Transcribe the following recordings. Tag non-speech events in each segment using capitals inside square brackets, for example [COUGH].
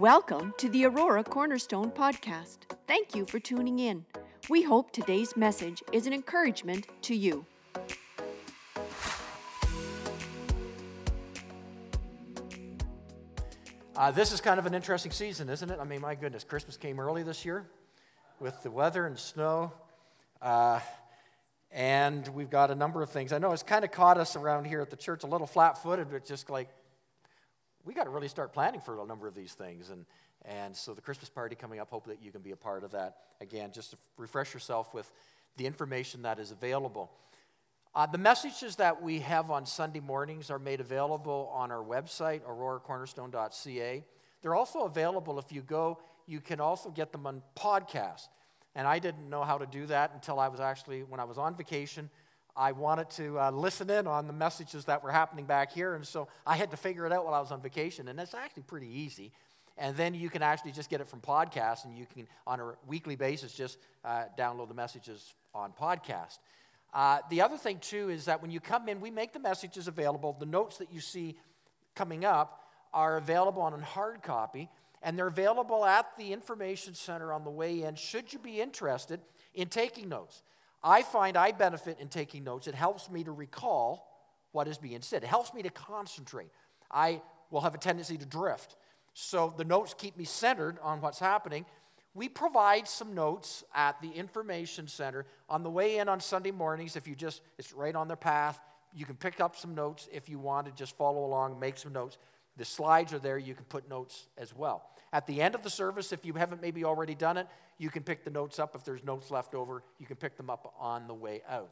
Welcome to the Aurora Cornerstone Podcast. Thank you for tuning in. We hope today's message is an encouragement to you. Uh, this is kind of an interesting season, isn't it? I mean, my goodness, Christmas came early this year with the weather and snow. Uh, and we've got a number of things. I know it's kind of caught us around here at the church a little flat footed, but just like we got to really start planning for a number of these things. And, and so the Christmas party coming up, hope that you can be a part of that. Again, just to refresh yourself with the information that is available. Uh, the messages that we have on Sunday mornings are made available on our website, auroracornerstone.ca. They're also available if you go, you can also get them on podcast. And I didn't know how to do that until I was actually, when I was on vacation, I wanted to uh, listen in on the messages that were happening back here. And so I had to figure it out while I was on vacation. And it's actually pretty easy. And then you can actually just get it from podcasts, and you can, on a weekly basis, just uh, download the messages on podcast. Uh, the other thing, too, is that when you come in, we make the messages available. The notes that you see coming up are available on a hard copy, and they're available at the Information Center on the way in, should you be interested in taking notes. I find I benefit in taking notes. It helps me to recall what is being said, it helps me to concentrate. I will have a tendency to drift. So the notes keep me centered on what's happening. We provide some notes at the Information Center on the way in on Sunday mornings. If you just, it's right on the path. You can pick up some notes if you want to just follow along, make some notes. The slides are there. You can put notes as well. At the end of the service, if you haven't maybe already done it, you can pick the notes up. If there's notes left over, you can pick them up on the way out.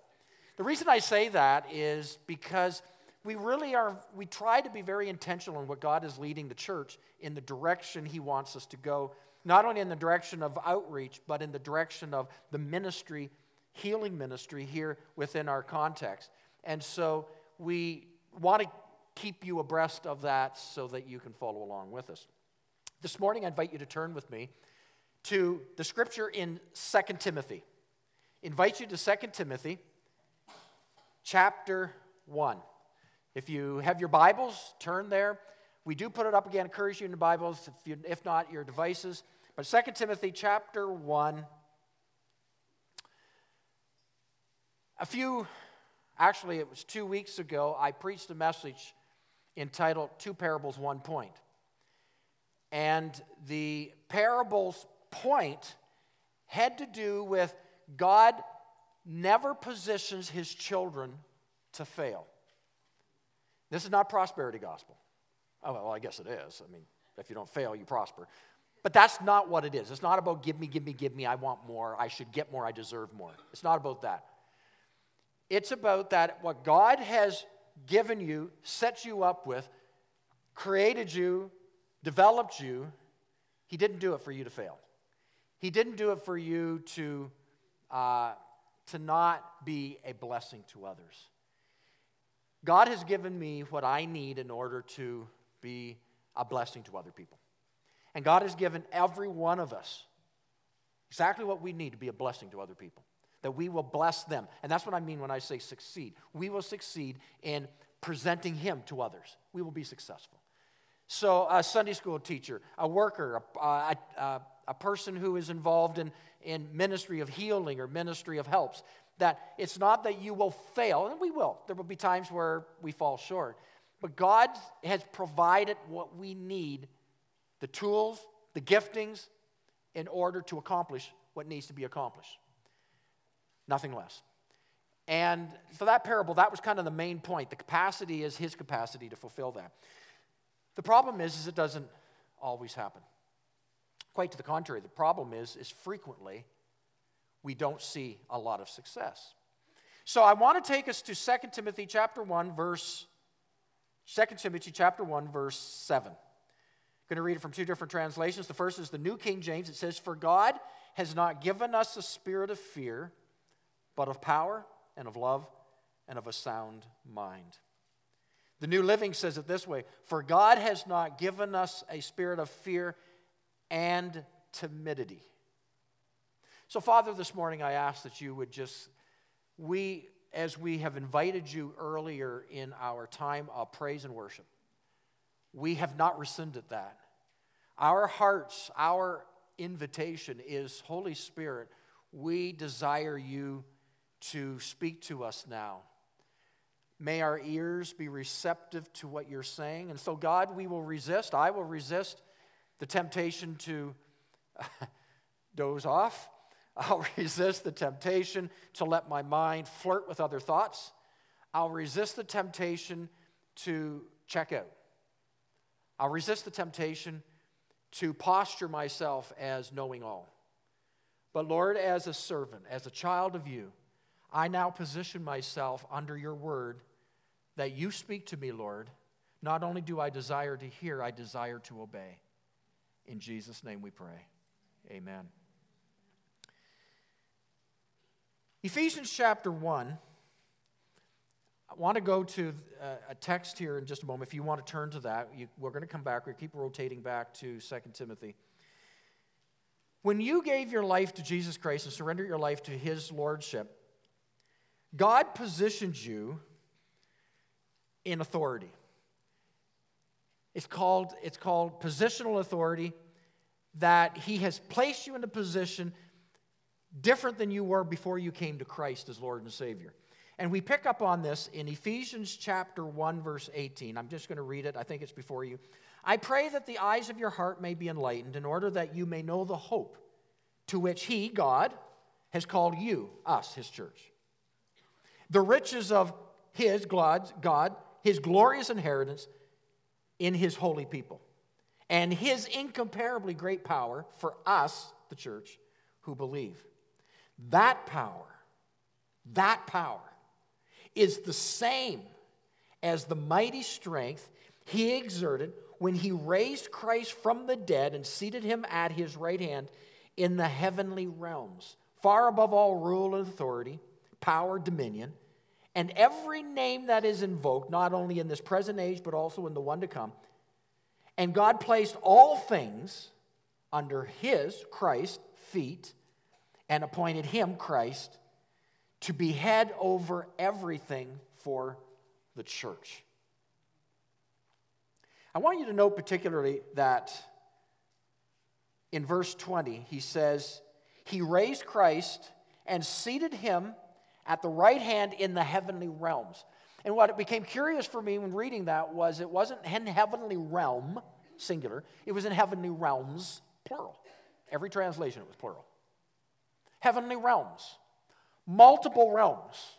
The reason I say that is because we really are, we try to be very intentional in what God is leading the church in the direction He wants us to go, not only in the direction of outreach, but in the direction of the ministry, healing ministry here within our context. And so we want to keep you abreast of that so that you can follow along with us. This morning, I invite you to turn with me to the scripture in 2 Timothy. invite you to 2 Timothy chapter 1. If you have your Bibles, turn there. We do put it up again, encourage you in the Bibles, if, you, if not, your devices. But 2 Timothy chapter 1. A few, actually, it was two weeks ago, I preached a message entitled Two Parables, One Point. And the parable's point had to do with God never positions his children to fail. This is not prosperity gospel. Oh, well, I guess it is. I mean, if you don't fail, you prosper. But that's not what it is. It's not about give me, give me, give me, I want more, I should get more, I deserve more. It's not about that. It's about that what God has given you, set you up with, created you, developed you, He didn't do it for you to fail. He didn't do it for you to, uh, to not be a blessing to others. God has given me what I need in order to be a blessing to other people. And God has given every one of us exactly what we need to be a blessing to other people, that we will bless them. And that's what I mean when I say succeed. We will succeed in presenting Him to others, we will be successful. So, a Sunday school teacher, a worker, a, a, a, a person who is involved in, in ministry of healing or ministry of helps, that it's not that you will fail, and we will. There will be times where we fall short. But God has provided what we need the tools, the giftings, in order to accomplish what needs to be accomplished. Nothing less. And for that parable, that was kind of the main point. The capacity is his capacity to fulfill that. The problem is, is it doesn't always happen. Quite to the contrary, the problem is, is frequently we don't see a lot of success. So I want to take us to 2 Timothy chapter 1, verse 2 Timothy chapter 1, verse 7. I'm going to read it from two different translations. The first is the New King James. It says, For God has not given us a spirit of fear, but of power and of love and of a sound mind. The New Living says it this way For God has not given us a spirit of fear and timidity. So, Father, this morning I ask that you would just, we, as we have invited you earlier in our time of praise and worship, we have not rescinded that. Our hearts, our invitation is Holy Spirit, we desire you to speak to us now. May our ears be receptive to what you're saying. And so, God, we will resist. I will resist the temptation to [LAUGHS] doze off. I'll [LAUGHS] resist the temptation to let my mind flirt with other thoughts. I'll resist the temptation to check out. I'll resist the temptation to posture myself as knowing all. But Lord, as a servant, as a child of you, I now position myself under your word that you speak to me, Lord. Not only do I desire to hear, I desire to obey. In Jesus' name we pray. Amen. Ephesians chapter 1. I want to go to uh, a text here in just a moment. If you want to turn to that, you, we're going to come back. We keep rotating back to 2 Timothy. When you gave your life to Jesus Christ and surrendered your life to his lordship, God positions you in authority. It's called, it's called positional authority that he has placed you in a position different than you were before you came to Christ as Lord and Savior. And we pick up on this in Ephesians chapter 1, verse 18. I'm just going to read it. I think it's before you. I pray that the eyes of your heart may be enlightened in order that you may know the hope to which He, God, has called you, us, His church. The riches of His, God, God His glorious inheritance in His holy people, and His incomparably great power for us, the church, who believe. That power, that power is the same as the mighty strength he exerted when he raised Christ from the dead and seated him at his right hand in the heavenly realms, far above all rule and authority, power, dominion, and every name that is invoked, not only in this present age, but also in the one to come. And God placed all things under his, Christ, feet and appointed him, Christ, to be head over everything for the church. I want you to note particularly that in verse 20, he says, He raised Christ and seated him at the right hand in the heavenly realms. And what it became curious for me when reading that was it wasn't in heavenly realm, singular, it was in heavenly realms, plural. Every translation it was plural. Heavenly realms multiple realms.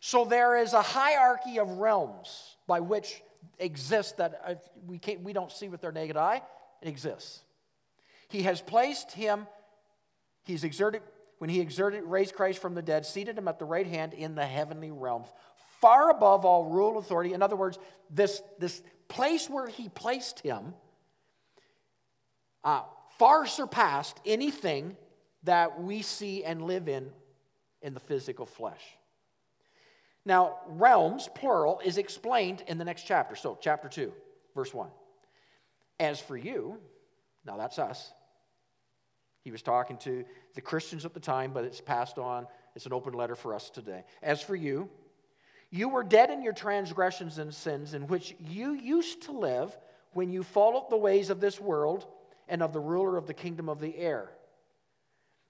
So there is a hierarchy of realms by which exists that uh, we, can't, we don't see with our naked eye. It exists. He has placed him, he's exerted, when he exerted, raised Christ from the dead, seated him at the right hand in the heavenly realms, far above all rule and authority. In other words, this, this place where he placed him uh, far surpassed anything that we see and live in in the physical flesh. Now, realms, plural, is explained in the next chapter. So, chapter 2, verse 1. As for you, now that's us. He was talking to the Christians at the time, but it's passed on. It's an open letter for us today. As for you, you were dead in your transgressions and sins in which you used to live when you followed the ways of this world and of the ruler of the kingdom of the air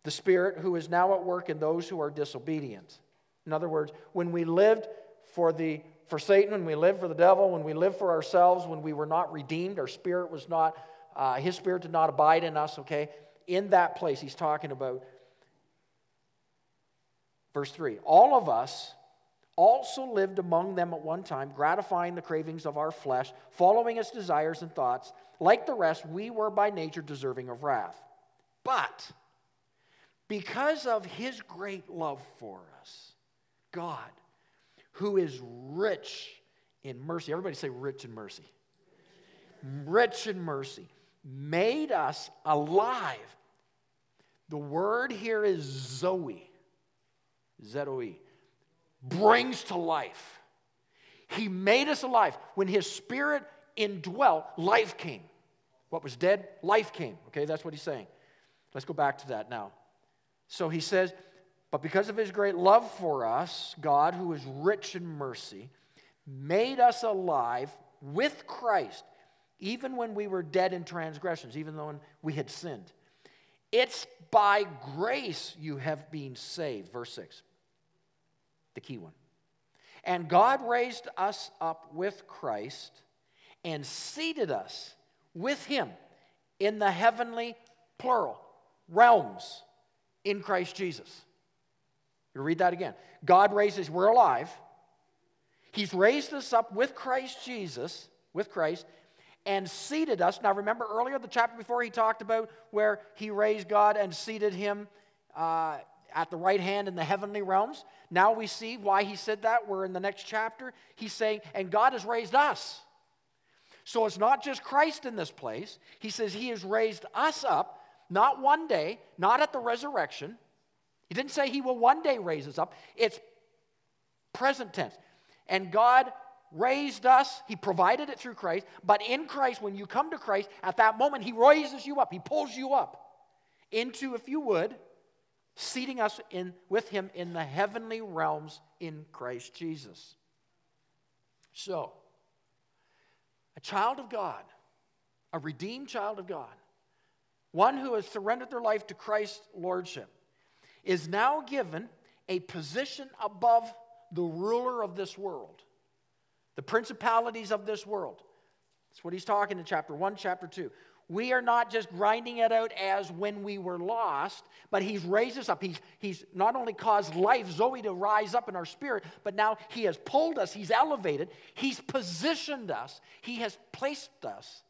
the Spirit who is now at work in those who are disobedient. In other words, when we lived for, the, for Satan, when we lived for the devil, when we lived for ourselves, when we were not redeemed, our spirit was not, uh, his spirit did not abide in us, okay? In that place, he's talking about. Verse 3 All of us also lived among them at one time, gratifying the cravings of our flesh, following its desires and thoughts. Like the rest, we were by nature deserving of wrath. But, because of his great love for us, God, who is rich in mercy, everybody say rich in mercy, rich in mercy, made us alive. The word here is Zoe, Z O E, brings to life. He made us alive. When his spirit indwelt, life came. What was dead? Life came. Okay, that's what he's saying. Let's go back to that now. So he says, But because of his great love for us, God, who is rich in mercy, made us alive with Christ, even when we were dead in transgressions, even though we had sinned. It's by grace you have been saved. Verse 6, the key one. And God raised us up with Christ and seated us with him in the heavenly, plural, realms in Christ Jesus. You read that again. God raises, we're alive. He's raised us up with Christ Jesus, with Christ, and seated us. Now, remember earlier, the chapter before, he talked about where he raised God and seated him uh, at the right hand in the heavenly realms. Now we see why he said that. We're in the next chapter. He's saying, and God has raised us. So it's not just Christ in this place. He says he has raised us up, not one day, not at the resurrection. He didn't say he will one day raise us up. It's present tense. And God raised us, He provided it through Christ. But in Christ, when you come to Christ, at that moment, He raises you up, He pulls you up into, if you would, seating us in, with Him in the heavenly realms in Christ Jesus. So, a child of God, a redeemed child of God, one who has surrendered their life to Christ's lordship, is now given a position above the ruler of this world, the principalities of this world. That's what he's talking in chapter 1, chapter 2. We are not just grinding it out as when we were lost, but He's raised us up. He's, he's not only caused life, Zoe, to rise up in our spirit, but now He has pulled us, He's elevated, He's positioned us, He has placed us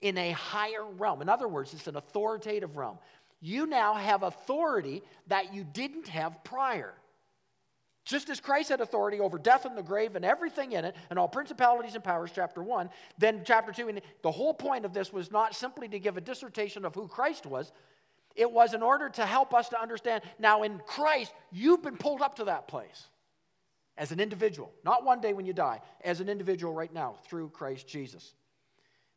in a higher realm. In other words, it's an authoritative realm. You now have authority that you didn't have prior. Just as Christ had authority over death and the grave and everything in it, and all principalities and powers, chapter 1, then chapter 2, and the whole point of this was not simply to give a dissertation of who Christ was, it was in order to help us to understand now in Christ, you've been pulled up to that place as an individual, not one day when you die, as an individual right now through Christ Jesus.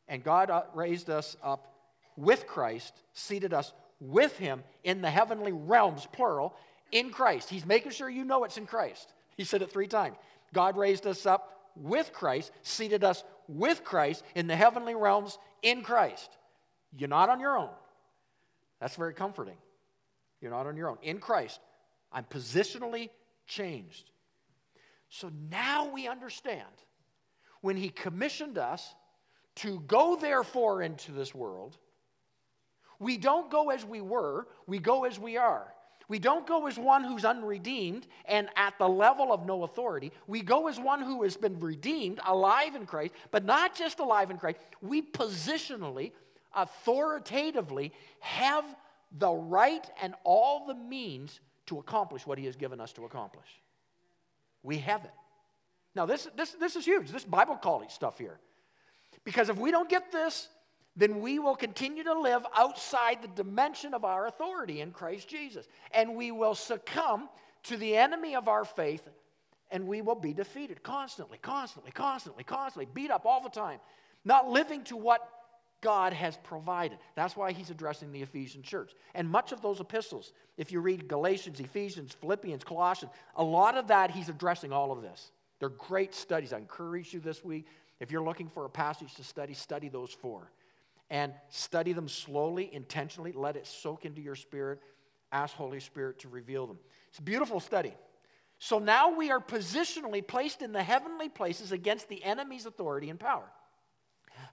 And God uh, raised us up with Christ, seated us with Him in the heavenly realms, plural, in Christ. He's making sure you know it's in Christ. He said it three times. God raised us up with Christ, seated us with Christ in the heavenly realms in Christ. You're not on your own. That's very comforting. You're not on your own. In Christ, I'm positionally changed. So now we understand when He commissioned us to go, therefore, into this world, we don't go as we were, we go as we are. We don't go as one who's unredeemed and at the level of no authority. We go as one who has been redeemed, alive in Christ, but not just alive in Christ. We positionally, authoritatively have the right and all the means to accomplish what He has given us to accomplish. We have it. Now, this, this, this is huge, this Bible college stuff here. Because if we don't get this, then we will continue to live outside the dimension of our authority in Christ Jesus. And we will succumb to the enemy of our faith and we will be defeated constantly, constantly, constantly, constantly, beat up all the time, not living to what God has provided. That's why he's addressing the Ephesian church. And much of those epistles, if you read Galatians, Ephesians, Philippians, Colossians, a lot of that he's addressing all of this. They're great studies. I encourage you this week, if you're looking for a passage to study, study those four and study them slowly, intentionally. Let it soak into your spirit. Ask Holy Spirit to reveal them. It's a beautiful study. So now we are positionally placed in the heavenly places against the enemy's authority and power.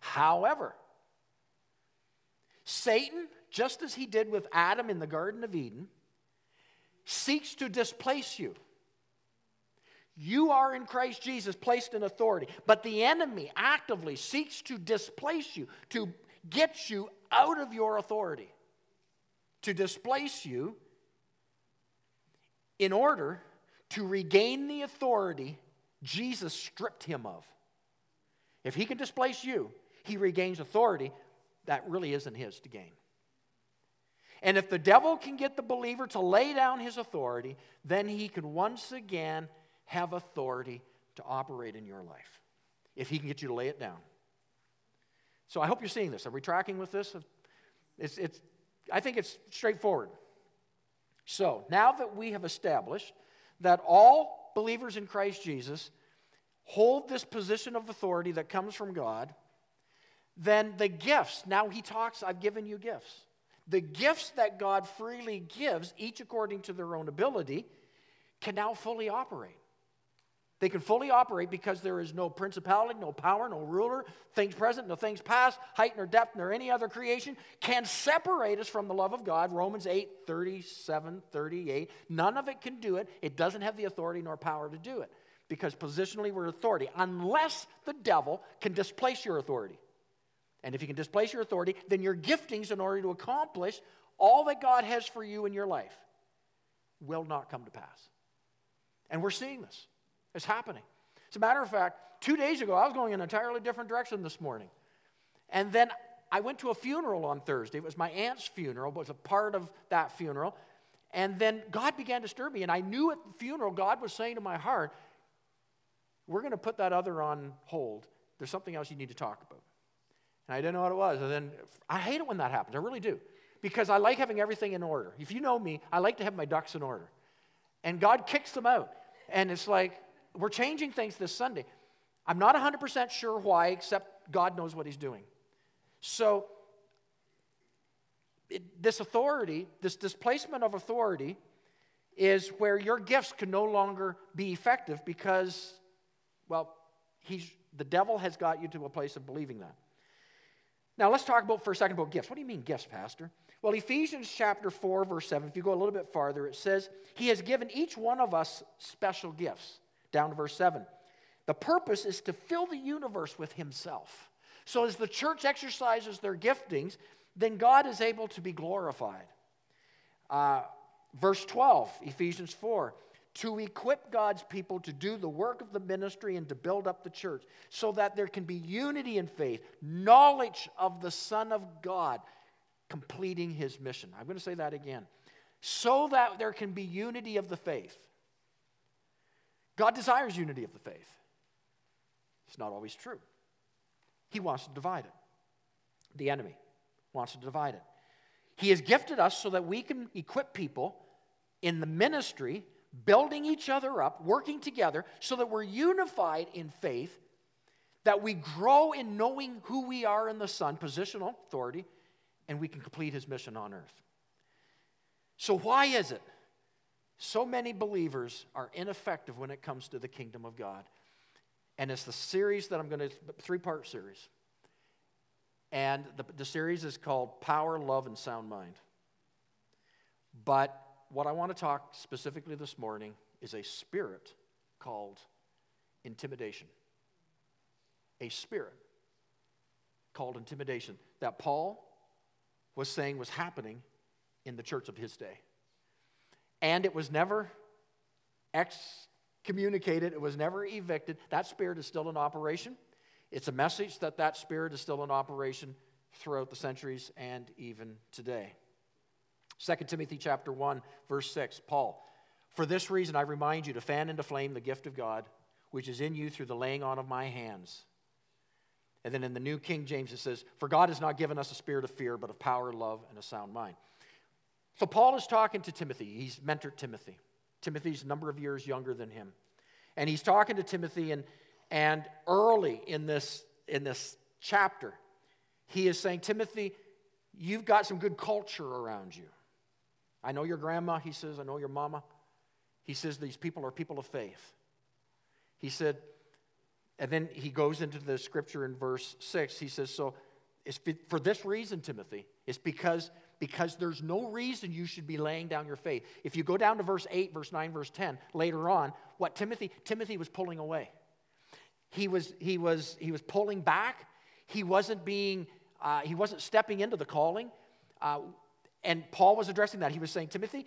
However, Satan, just as he did with Adam in the Garden of Eden, seeks to displace you. You are in Christ Jesus placed in authority, but the enemy actively seeks to displace you, to gets you out of your authority, to displace you in order to regain the authority Jesus stripped him of. If he can displace you, he regains authority that really isn't his to gain. And if the devil can get the believer to lay down his authority, then he can once again have authority to operate in your life. If he can get you to lay it down. So I hope you're seeing this. Are we tracking with this? It's, it's, I think it's straightforward. So now that we have established that all believers in Christ Jesus hold this position of authority that comes from God, then the gifts, now he talks, I've given you gifts. The gifts that God freely gives, each according to their own ability, can now fully operate. They can fully operate because there is no principality, no power, no ruler, things present, no things past, height nor depth, nor any other creation can separate us from the love of God. Romans 8, 37, 38. None of it can do it. It doesn't have the authority nor power to do it because positionally we're authority, unless the devil can displace your authority. And if he can displace your authority, then your giftings, in order to accomplish all that God has for you in your life, will not come to pass. And we're seeing this. It's happening. As a matter of fact, two days ago, I was going in an entirely different direction this morning. And then I went to a funeral on Thursday. It was my aunt's funeral, but it was a part of that funeral. And then God began to stir me. And I knew at the funeral, God was saying to my heart, We're going to put that other on hold. There's something else you need to talk about. And I didn't know what it was. And then I hate it when that happens. I really do. Because I like having everything in order. If you know me, I like to have my ducks in order. And God kicks them out. And it's like, we're changing things this Sunday. I'm not 100% sure why, except God knows what He's doing. So, it, this authority, this displacement of authority, is where your gifts can no longer be effective because, well, he's, the devil has got you to a place of believing that. Now, let's talk about for a second about gifts. What do you mean, gifts, Pastor? Well, Ephesians chapter 4, verse 7, if you go a little bit farther, it says, He has given each one of us special gifts. Down to verse 7. The purpose is to fill the universe with Himself. So, as the church exercises their giftings, then God is able to be glorified. Uh, verse 12, Ephesians 4 to equip God's people to do the work of the ministry and to build up the church so that there can be unity in faith, knowledge of the Son of God, completing his mission. I'm going to say that again. So that there can be unity of the faith. God desires unity of the faith. It's not always true. He wants to divide it. The enemy wants to divide it. He has gifted us so that we can equip people in the ministry building each other up, working together, so that we're unified in faith, that we grow in knowing who we are in the Son, positional authority, and we can complete His mission on earth. So, why is it so many believers are ineffective when it comes to the kingdom of God? And it's the series that I'm going to, three part series. And the, the series is called Power, Love, and Sound Mind. But what I want to talk specifically this morning is a spirit called intimidation. A spirit called intimidation that Paul was saying was happening in the church of his day. And it was never excommunicated, it was never evicted. That spirit is still in operation. It's a message that that spirit is still in operation throughout the centuries and even today. 2 Timothy chapter 1 verse 6 Paul For this reason I remind you to fan into flame the gift of God which is in you through the laying on of my hands. And then in the New King James it says for God has not given us a spirit of fear but of power, love and a sound mind. So Paul is talking to Timothy. He's mentored Timothy. Timothy's a number of years younger than him. And he's talking to Timothy and and early in this in this chapter he is saying Timothy you've got some good culture around you. I know your grandma, he says. I know your mama. He says these people are people of faith. He said, and then he goes into the scripture in verse 6. He says, So it's for this reason, Timothy, it's because, because there's no reason you should be laying down your faith. If you go down to verse 8, verse 9, verse 10, later on, what Timothy, Timothy was pulling away. He was, he was, he was pulling back. He wasn't being, uh, he wasn't stepping into the calling. Uh, and Paul was addressing that. He was saying, Timothy,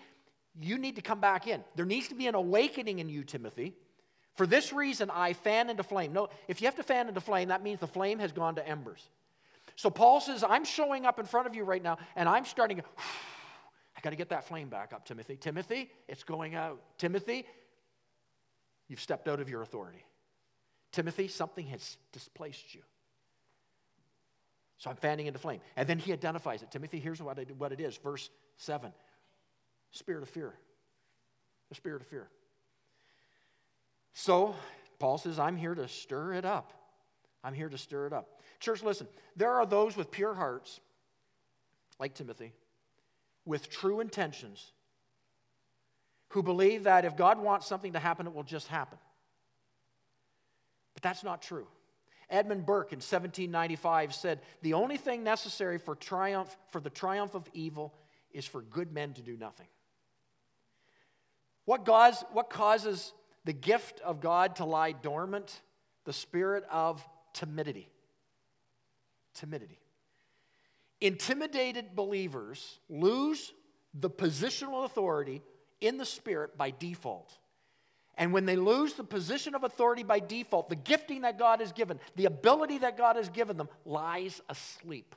you need to come back in. There needs to be an awakening in you, Timothy. For this reason, I fan into flame. No, if you have to fan into flame, that means the flame has gone to embers. So Paul says, I'm showing up in front of you right now, and I'm starting [SIGHS] I got to get that flame back up, Timothy. Timothy, it's going out. Timothy, you've stepped out of your authority. Timothy, something has displaced you. So I'm fanning into flame. And then he identifies it. Timothy, here's what, what it is. Verse 7 Spirit of fear. The spirit of fear. So Paul says, I'm here to stir it up. I'm here to stir it up. Church, listen, there are those with pure hearts, like Timothy, with true intentions, who believe that if God wants something to happen, it will just happen. But that's not true. Edmund Burke in 1795 said, The only thing necessary for triumph, for the triumph of evil is for good men to do nothing. What, cause, what causes the gift of God to lie dormant? The spirit of timidity. Timidity. Intimidated believers lose the positional authority in the spirit by default. And when they lose the position of authority by default, the gifting that God has given, the ability that God has given them, lies asleep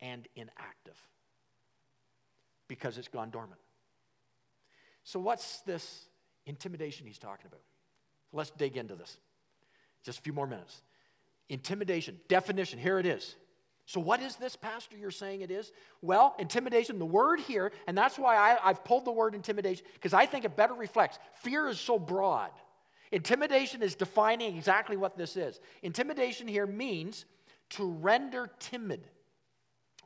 and inactive because it's gone dormant. So, what's this intimidation he's talking about? Let's dig into this. Just a few more minutes. Intimidation, definition, here it is. So, what is this, Pastor, you're saying it is? Well, intimidation, the word here, and that's why I, have pulled the word intimidation, because I think it better reflects. Fear is so broad. Intimidation is defining exactly what this is. Intimidation here means to render timid.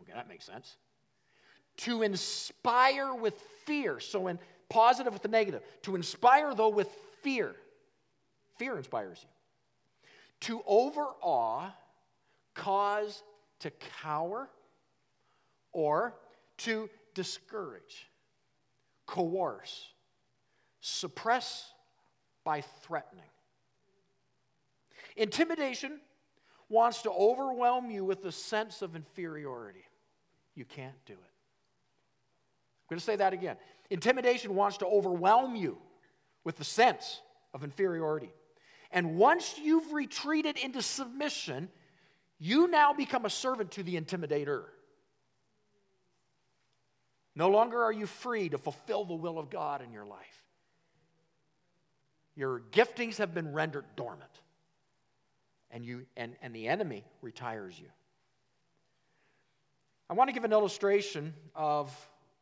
Okay, that makes sense. To inspire with fear. So, in positive with the negative. To inspire, though, with fear. Fear inspires you. To overawe, cause to cower, or to discourage, coerce, suppress by threatening. Intimidation wants to overwhelm you with a sense of inferiority. You can't do it. I'm going to say that again. Intimidation wants to overwhelm you with the sense of inferiority. And once you've retreated into submission, you now become a servant to the intimidator. No longer are you free to fulfill the will of God in your life. Your giftings have been rendered dormant, and, you, and, and the enemy retires you. I want to give an illustration of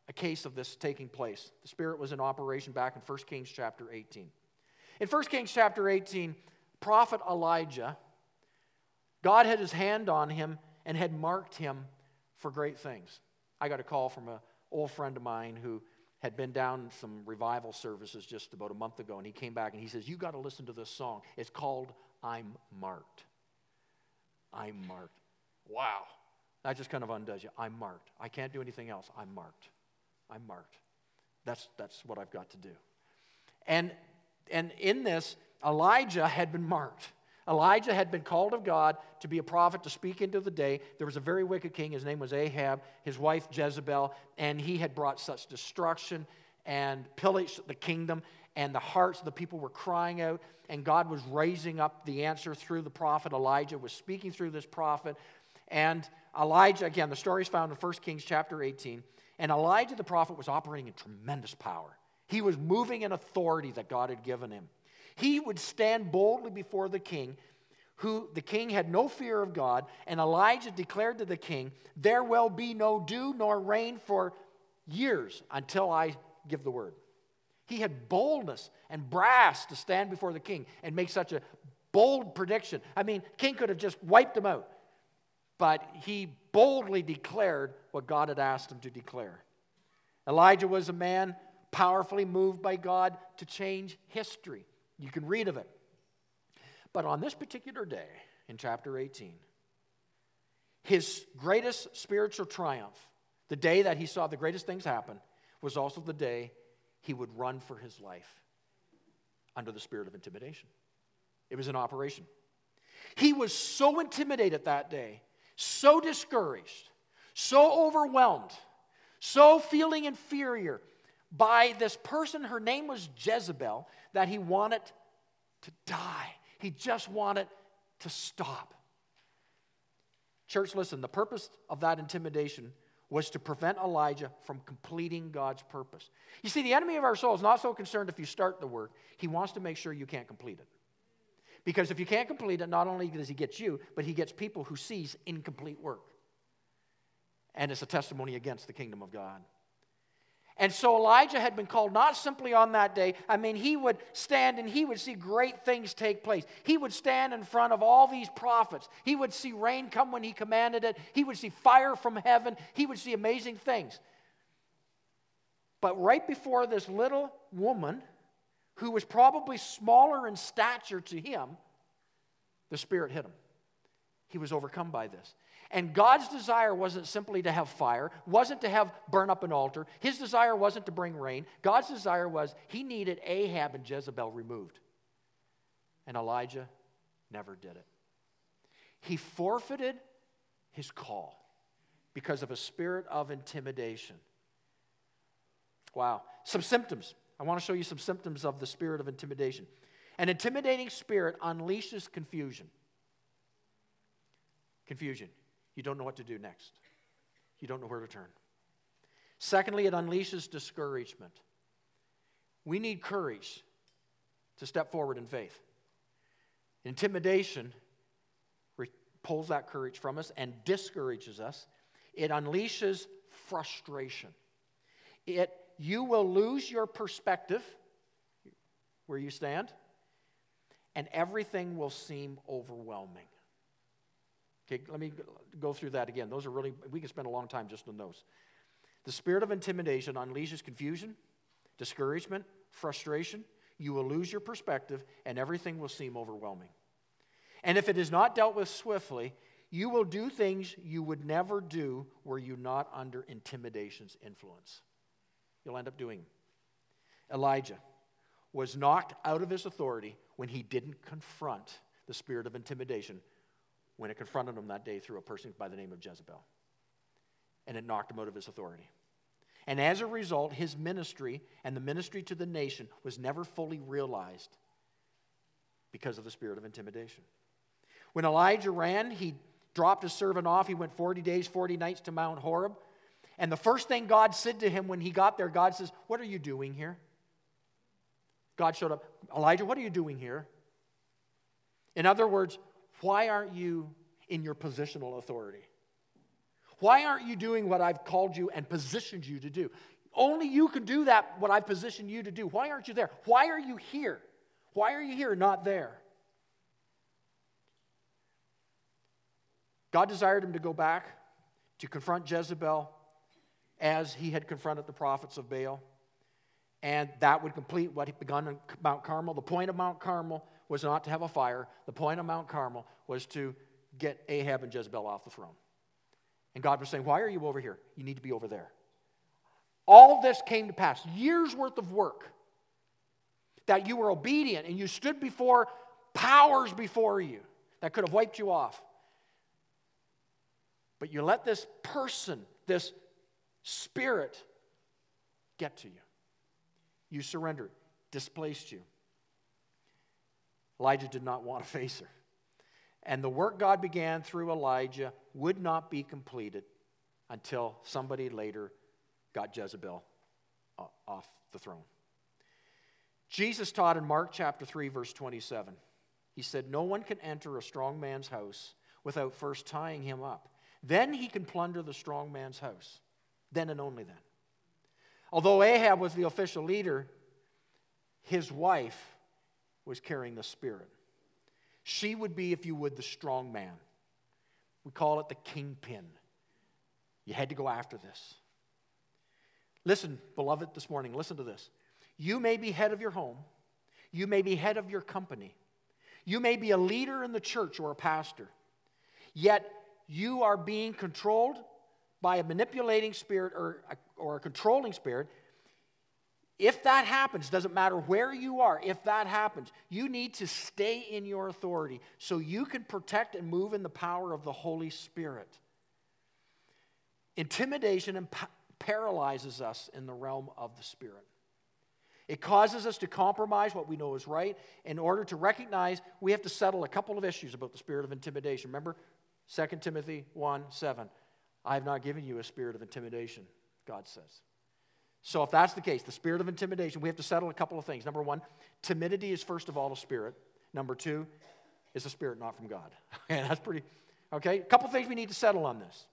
a case of this taking place. The Spirit was in operation back in 1 Kings chapter 18. In 1 Kings chapter 18, prophet Elijah, God had his hand on him and had marked him for great things. I got a call from an old friend of mine who had been down some revival services just about a month ago, and he came back and he says, You got to listen to this song. It's called I'm Marked. I'm marked. Wow. That just kind of undoes you. I'm marked. I can't do anything else. I'm marked. I'm marked. That's, that's what I've got to do. And, and in this, Elijah had been marked. Elijah had been called of God to be a prophet to speak into the day. There was a very wicked king. His name was Ahab, his wife Jezebel, and he had brought such destruction and pillaged the kingdom, and the hearts of the people were crying out. And God was raising up the answer through the prophet. Elijah was speaking through this prophet. And Elijah, again, the story is found in 1 Kings chapter 18. And Elijah the prophet was operating in tremendous power. He was moving in authority that God had given him. He would stand boldly before the king, who the king had no fear of God, and Elijah declared to the king, There will be no dew nor rain for years until I give the word. He had boldness and brass to stand before the king and make such a bold prediction. I mean, king could have just wiped him out but he boldly declared what God had asked him to declare. Elijah was a man powerfully moved by God to change history. You can read of it. But on this particular day, in chapter 18, his greatest spiritual triumph, the day that he saw the greatest things happen, was also the day he would run for his life under the spirit of intimidation. It was an operation. He was so intimidated that day so discouraged, so overwhelmed, so feeling inferior by this person, her name was Jezebel, that he wanted to die. He just wanted to stop. Church, listen, the purpose of that intimidation was to prevent Elijah from completing God's purpose. You see, the enemy of our soul is not so concerned if you start the work, he wants to make sure you can't complete it. Because if you can't complete it, not only does he get you, but he gets people who sees incomplete work. And it's a testimony against the kingdom of God. And so Elijah had been called not simply on that day. I mean, he would stand and he would see great things take place. He would stand in front of all these prophets. He would see rain come when he commanded it. He would see fire from heaven. He would see amazing things. But right before this little woman, who was probably smaller in stature to him, the Spirit hit him. He was overcome by this. And God's desire wasn't simply to have fire, wasn't to have burn up an altar. His desire wasn't to bring rain. God's desire was he needed Ahab and Jezebel removed. And Elijah never did it. He forfeited his call because of a spirit of intimidation. Wow. Some symptoms. I want to show you some symptoms of the spirit of intimidation. An intimidating spirit unleashes confusion. Confusion. You don't know what to do next, you don't know where to turn. Secondly, it unleashes discouragement. We need courage to step forward in faith. Intimidation pulls that courage from us and discourages us. It unleashes frustration. It, you will lose your perspective where you stand, and everything will seem overwhelming. Okay, let me go through that again. Those are really, we can spend a long time just on those. The spirit of intimidation unleashes confusion, discouragement, frustration. You will lose your perspective, and everything will seem overwhelming. And if it is not dealt with swiftly, you will do things you would never do were you not under intimidation's influence. You'll end up doing. Elijah was knocked out of his authority when he didn't confront the spirit of intimidation when it confronted him that day through a person by the name of Jezebel. And it knocked him out of his authority. And as a result, his ministry and the ministry to the nation was never fully realized because of the spirit of intimidation. When Elijah ran, he dropped his servant off. He went 40 days, 40 nights to Mount Horeb. And the first thing God said to him when he got there, God says, What are you doing here? God showed up, Elijah, what are you doing here? In other words, why aren't you in your positional authority? Why aren't you doing what I've called you and positioned you to do? Only you can do that, what I've positioned you to do. Why aren't you there? Why are you here? Why are you here, not there? God desired him to go back to confront Jezebel as he had confronted the prophets of Baal. And that would complete what he'd begun on Mount Carmel. The point of Mount Carmel was not to have a fire. The point of Mount Carmel was to get Ahab and Jezebel off the throne. And God was saying, Why are you over here? You need to be over there. All this came to pass, years worth of work. That you were obedient and you stood before powers before you that could have wiped you off. But you let this person, this spirit, get to you. You surrendered, displaced you. Elijah did not want to face her. And the work God began through Elijah would not be completed until somebody later got Jezebel uh, off the throne. Jesus taught in Mark chapter 3, verse 27. He said, No one can enter a strong man's house without first tying him up. Then he can plunder the strong man's house. Then and only then. Although Ahab was the official leader, his wife was carrying the Spirit. She would be, if you would, the strong man. We call it the kingpin. You had to go after this. Listen, beloved, this morning, listen to this. You may be head of your home, you may be head of your company, you may be a leader in the church or a pastor, yet you are being controlled by a manipulating spirit or a, or a controlling spirit if that happens, doesn't matter where you are, if that happens, you need to stay in your authority so you can protect and move in the power of the Holy Spirit. Intimidation paralyzes us in the realm of the Spirit. It causes us to compromise what we know is right. In order to recognize, we have to settle a couple of issues about the spirit of intimidation. Remember 2 Timothy 1 7. I have not given you a spirit of intimidation, God says. So, if that's the case, the spirit of intimidation, we have to settle a couple of things. Number one, timidity is first of all a spirit. Number two, is a spirit not from God. [LAUGHS] Okay, that's pretty, okay? A couple of things we need to settle on this.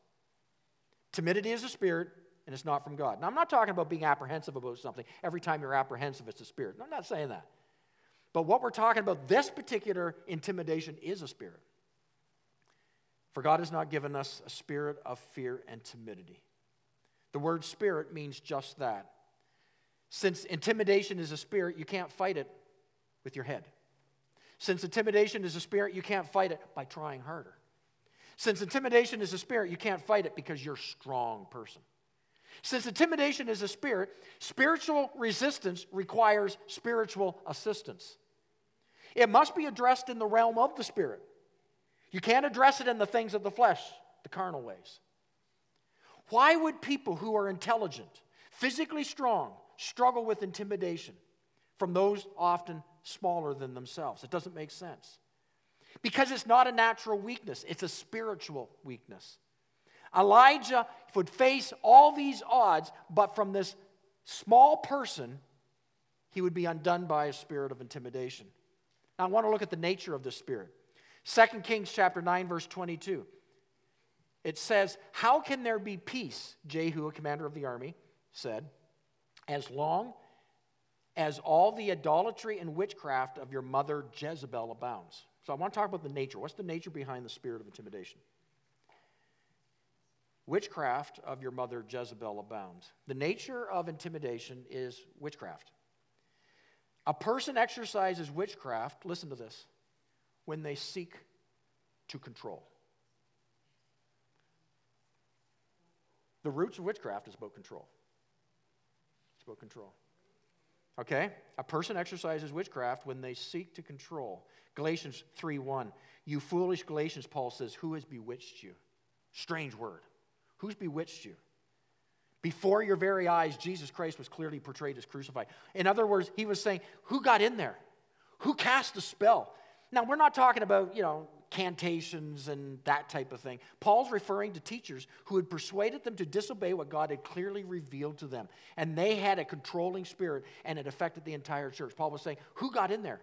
Timidity is a spirit, and it's not from God. Now, I'm not talking about being apprehensive about something. Every time you're apprehensive, it's a spirit. I'm not saying that. But what we're talking about, this particular intimidation is a spirit. For God has not given us a spirit of fear and timidity. The word spirit means just that. Since intimidation is a spirit, you can't fight it with your head. Since intimidation is a spirit, you can't fight it by trying harder. Since intimidation is a spirit, you can't fight it because you're a strong person. Since intimidation is a spirit, spiritual resistance requires spiritual assistance. It must be addressed in the realm of the spirit. You can't address it in the things of the flesh, the carnal ways. Why would people who are intelligent, physically strong, struggle with intimidation from those often smaller than themselves? It doesn't make sense. Because it's not a natural weakness, it's a spiritual weakness. Elijah would face all these odds, but from this small person, he would be undone by a spirit of intimidation. Now, I want to look at the nature of this spirit. 2 Kings chapter 9, verse 22. It says, How can there be peace? Jehu, a commander of the army, said, as long as all the idolatry and witchcraft of your mother Jezebel abounds. So I want to talk about the nature. What's the nature behind the spirit of intimidation? Witchcraft of your mother Jezebel abounds. The nature of intimidation is witchcraft. A person exercises witchcraft, listen to this, when they seek to control. The roots of witchcraft is about control. It's about control. Okay? A person exercises witchcraft when they seek to control. Galatians 3 1. You foolish Galatians, Paul says, who has bewitched you? Strange word. Who's bewitched you? Before your very eyes, Jesus Christ was clearly portrayed as crucified. In other words, he was saying, Who got in there? Who cast a spell? Now, we're not talking about, you know, cantations and that type of thing. Paul's referring to teachers who had persuaded them to disobey what God had clearly revealed to them. And they had a controlling spirit and it affected the entire church. Paul was saying, Who got in there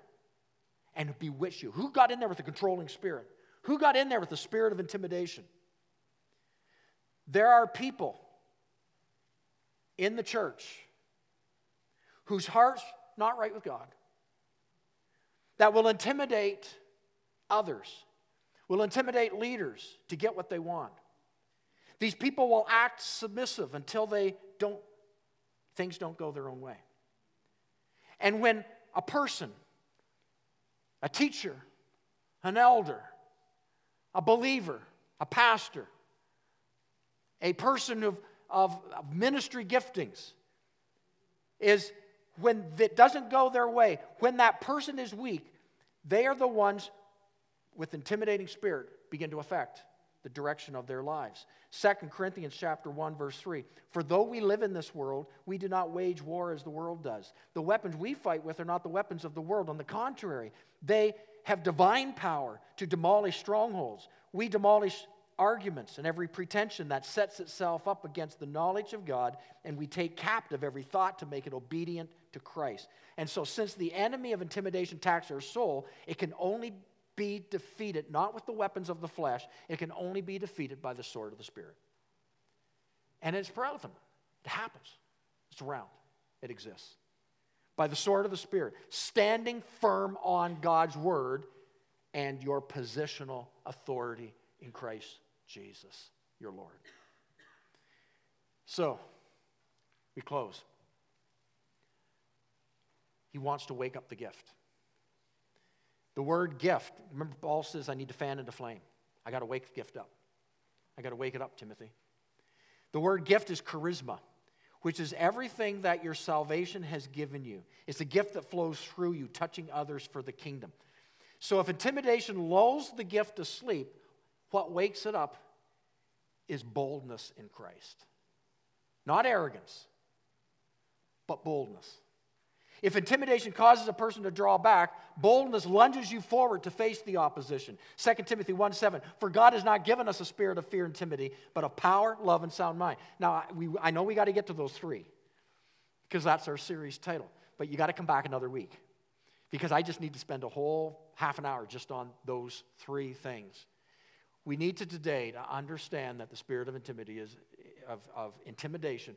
and bewitched you? Who got in there with a controlling spirit? Who got in there with the spirit of intimidation? There are people in the church whose heart's not right with God that will intimidate others, will intimidate leaders to get what they want. These people will act submissive until they don't things don't go their own way. And when a person, a teacher, an elder, a believer, a pastor, a person of, of, of ministry giftings is when it doesn't go their way, when that person is weak, they are the ones with intimidating spirit begin to affect the direction of their lives. 2 Corinthians chapter 1 verse 3. For though we live in this world, we do not wage war as the world does. The weapons we fight with are not the weapons of the world. On the contrary, they have divine power to demolish strongholds. We demolish arguments and every pretension that sets itself up against the knowledge of God, and we take captive every thought to make it obedient to Christ. And so, since the enemy of intimidation attacks our soul, it can only be defeated not with the weapons of the flesh, it can only be defeated by the sword of the Spirit. And it's relevant. It happens, it's around, it exists. By the sword of the Spirit, standing firm on God's word and your positional authority in Christ Jesus, your Lord. So, we close. He wants to wake up the gift. The word gift, remember, Paul says, I need to fan into flame. I got to wake the gift up. I got to wake it up, Timothy. The word gift is charisma, which is everything that your salvation has given you. It's a gift that flows through you, touching others for the kingdom. So if intimidation lulls the gift to sleep, what wakes it up is boldness in Christ. Not arrogance, but boldness. If intimidation causes a person to draw back, boldness lunges you forward to face the opposition. 2 Timothy 1 7, for God has not given us a spirit of fear and timidity, but of power, love, and sound mind. Now, we, I know we got to get to those three because that's our series title, but you got to come back another week because I just need to spend a whole half an hour just on those three things. We need to today to understand that the spirit of is, of, of intimidation,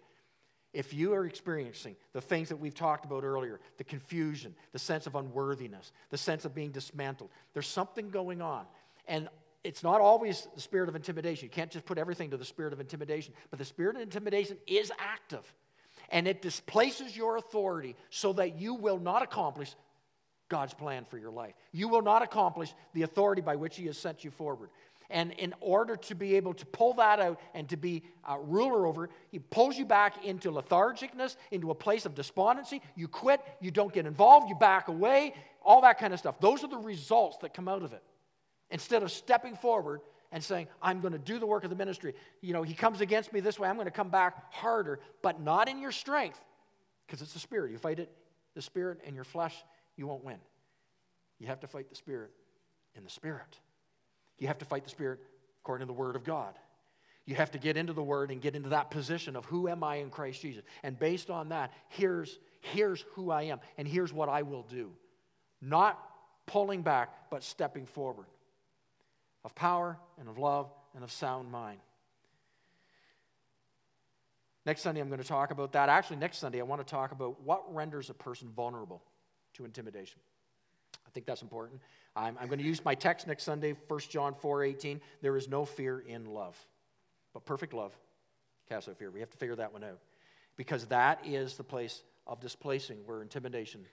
if you are experiencing the things that we've talked about earlier the confusion, the sense of unworthiness, the sense of being dismantled there's something going on. And it's not always the spirit of intimidation. You can't just put everything to the spirit of intimidation, but the spirit of intimidation is active. And it displaces your authority so that you will not accomplish God's plan for your life. You will not accomplish the authority by which He has sent you forward. And in order to be able to pull that out and to be a ruler over, he pulls you back into lethargicness, into a place of despondency. You quit, you don't get involved, you back away, all that kind of stuff. Those are the results that come out of it. Instead of stepping forward and saying, I'm going to do the work of the ministry. You know, he comes against me this way, I'm going to come back harder, but not in your strength, because it's the spirit. You fight it, the spirit, and your flesh, you won't win. You have to fight the spirit in the spirit. You have to fight the Spirit according to the Word of God. You have to get into the Word and get into that position of who am I in Christ Jesus. And based on that, here's, here's who I am, and here's what I will do. Not pulling back, but stepping forward of power and of love and of sound mind. Next Sunday, I'm going to talk about that. Actually, next Sunday, I want to talk about what renders a person vulnerable to intimidation. I think that's important. I'm, I'm going to use my text next Sunday, 1 John 4 18. There is no fear in love, but perfect love casts out fear. We have to figure that one out because that is the place of displacing where intimidation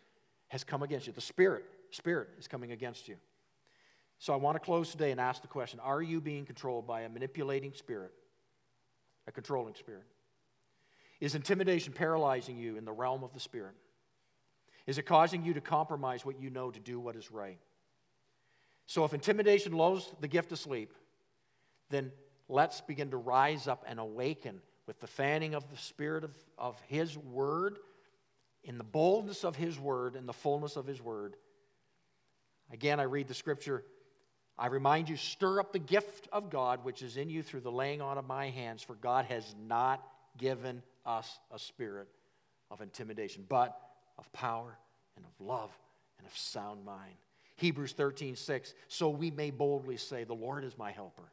has come against you. The spirit, spirit is coming against you. So I want to close today and ask the question Are you being controlled by a manipulating spirit, a controlling spirit? Is intimidation paralyzing you in the realm of the spirit? Is it causing you to compromise what you know to do what is right? So if intimidation lulls the gift to sleep, then let's begin to rise up and awaken with the fanning of the Spirit of, of His Word, in the boldness of His Word, and the fullness of His Word. Again, I read the scripture. I remind you, stir up the gift of God which is in you through the laying on of my hands, for God has not given us a spirit of intimidation, but of power and of love and of sound mind. Hebrews 13, 6. So we may boldly say, The Lord is my helper.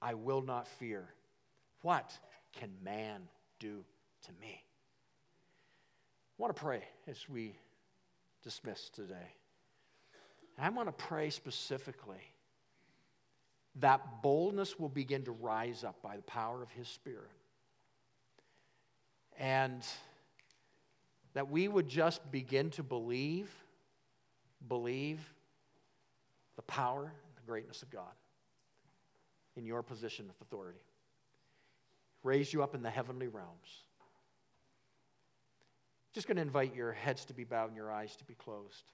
I will not fear. What can man do to me? I want to pray as we dismiss today. And I want to pray specifically that boldness will begin to rise up by the power of His Spirit. And that we would just begin to believe, believe, the power and the greatness of God in your position of authority. Raise you up in the heavenly realms. Just going to invite your heads to be bowed and your eyes to be closed.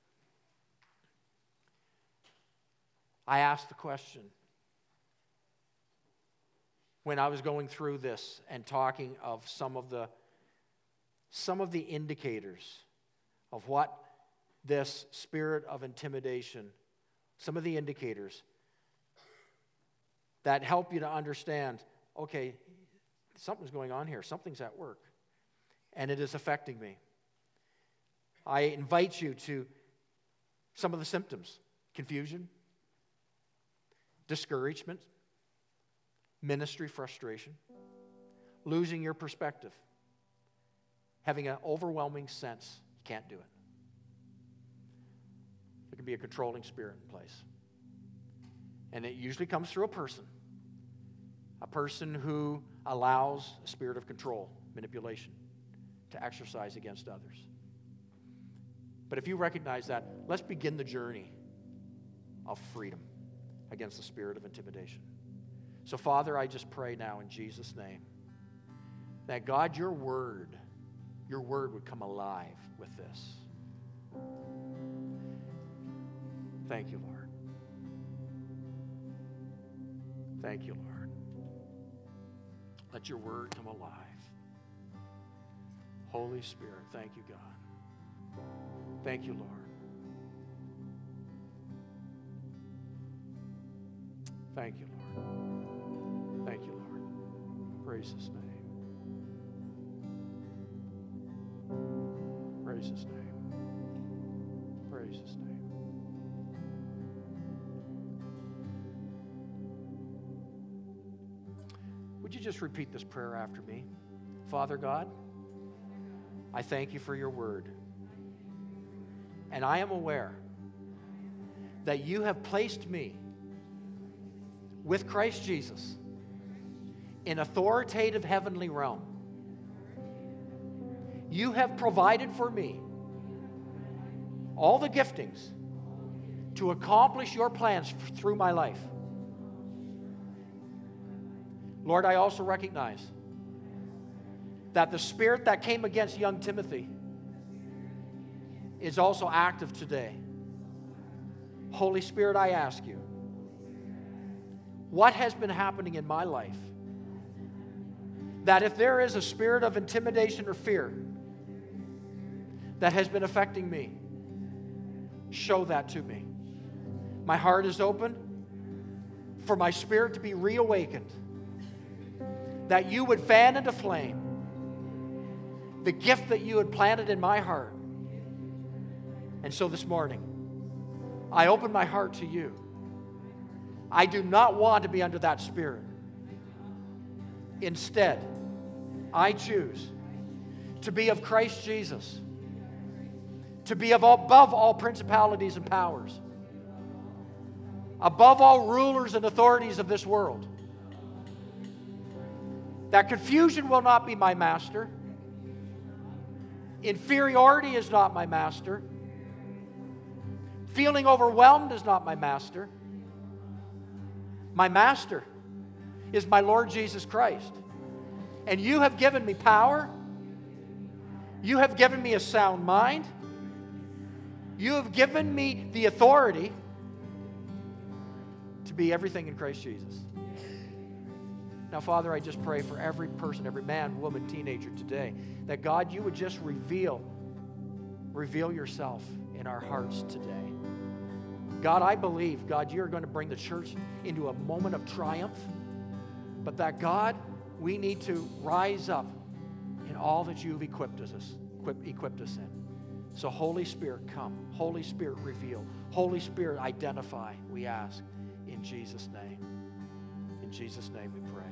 I asked the question when I was going through this and talking of some of the some of the indicators of what this spirit of intimidation some of the indicators that help you to understand okay, something's going on here, something's at work, and it is affecting me. I invite you to some of the symptoms confusion, discouragement, ministry frustration, losing your perspective, having an overwhelming sense you can't do it There can be a controlling spirit in place. And it usually comes through a person, a person who allows a spirit of control, manipulation, to exercise against others. But if you recognize that, let's begin the journey of freedom against the spirit of intimidation. So, Father, I just pray now in Jesus' name that God, your word, your word would come alive with this. Thank you, Lord. Thank you, Lord. Let your word come alive. Holy Spirit, thank you, God. Thank you, Lord. Thank you, Lord. Thank you, Lord. Praise his name. Praise his name. Praise his name. Would you just repeat this prayer after me? Father God, I thank you for your word. And I am aware that you have placed me with Christ Jesus in authoritative heavenly realm. You have provided for me all the giftings to accomplish your plans through my life. Lord, I also recognize that the spirit that came against young Timothy is also active today. Holy Spirit, I ask you, what has been happening in my life that if there is a spirit of intimidation or fear that has been affecting me, show that to me. My heart is open for my spirit to be reawakened, that you would fan into flame the gift that you had planted in my heart. And so this morning, I open my heart to you. I do not want to be under that spirit. Instead, I choose to be of Christ Jesus, to be above all principalities and powers, above all rulers and authorities of this world. That confusion will not be my master. Inferiority is not my master. Feeling overwhelmed is not my master. My master is my Lord Jesus Christ. And you have given me power. You have given me a sound mind. You have given me the authority to be everything in Christ Jesus. Now, Father, I just pray for every person, every man, woman, teenager today, that God, you would just reveal, reveal yourself in our hearts today. God, I believe, God, you're going to bring the church into a moment of triumph, but that, God, we need to rise up in all that you've equipped us, equipped, equipped us in. So, Holy Spirit, come. Holy Spirit, reveal. Holy Spirit, identify, we ask, in Jesus' name. In Jesus' name we pray.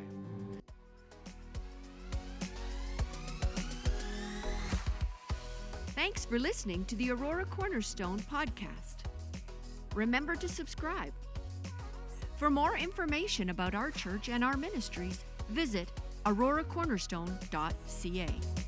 Thanks for listening to the Aurora Cornerstone podcast. Remember to subscribe. For more information about our church and our ministries, visit auroracornerstone.ca.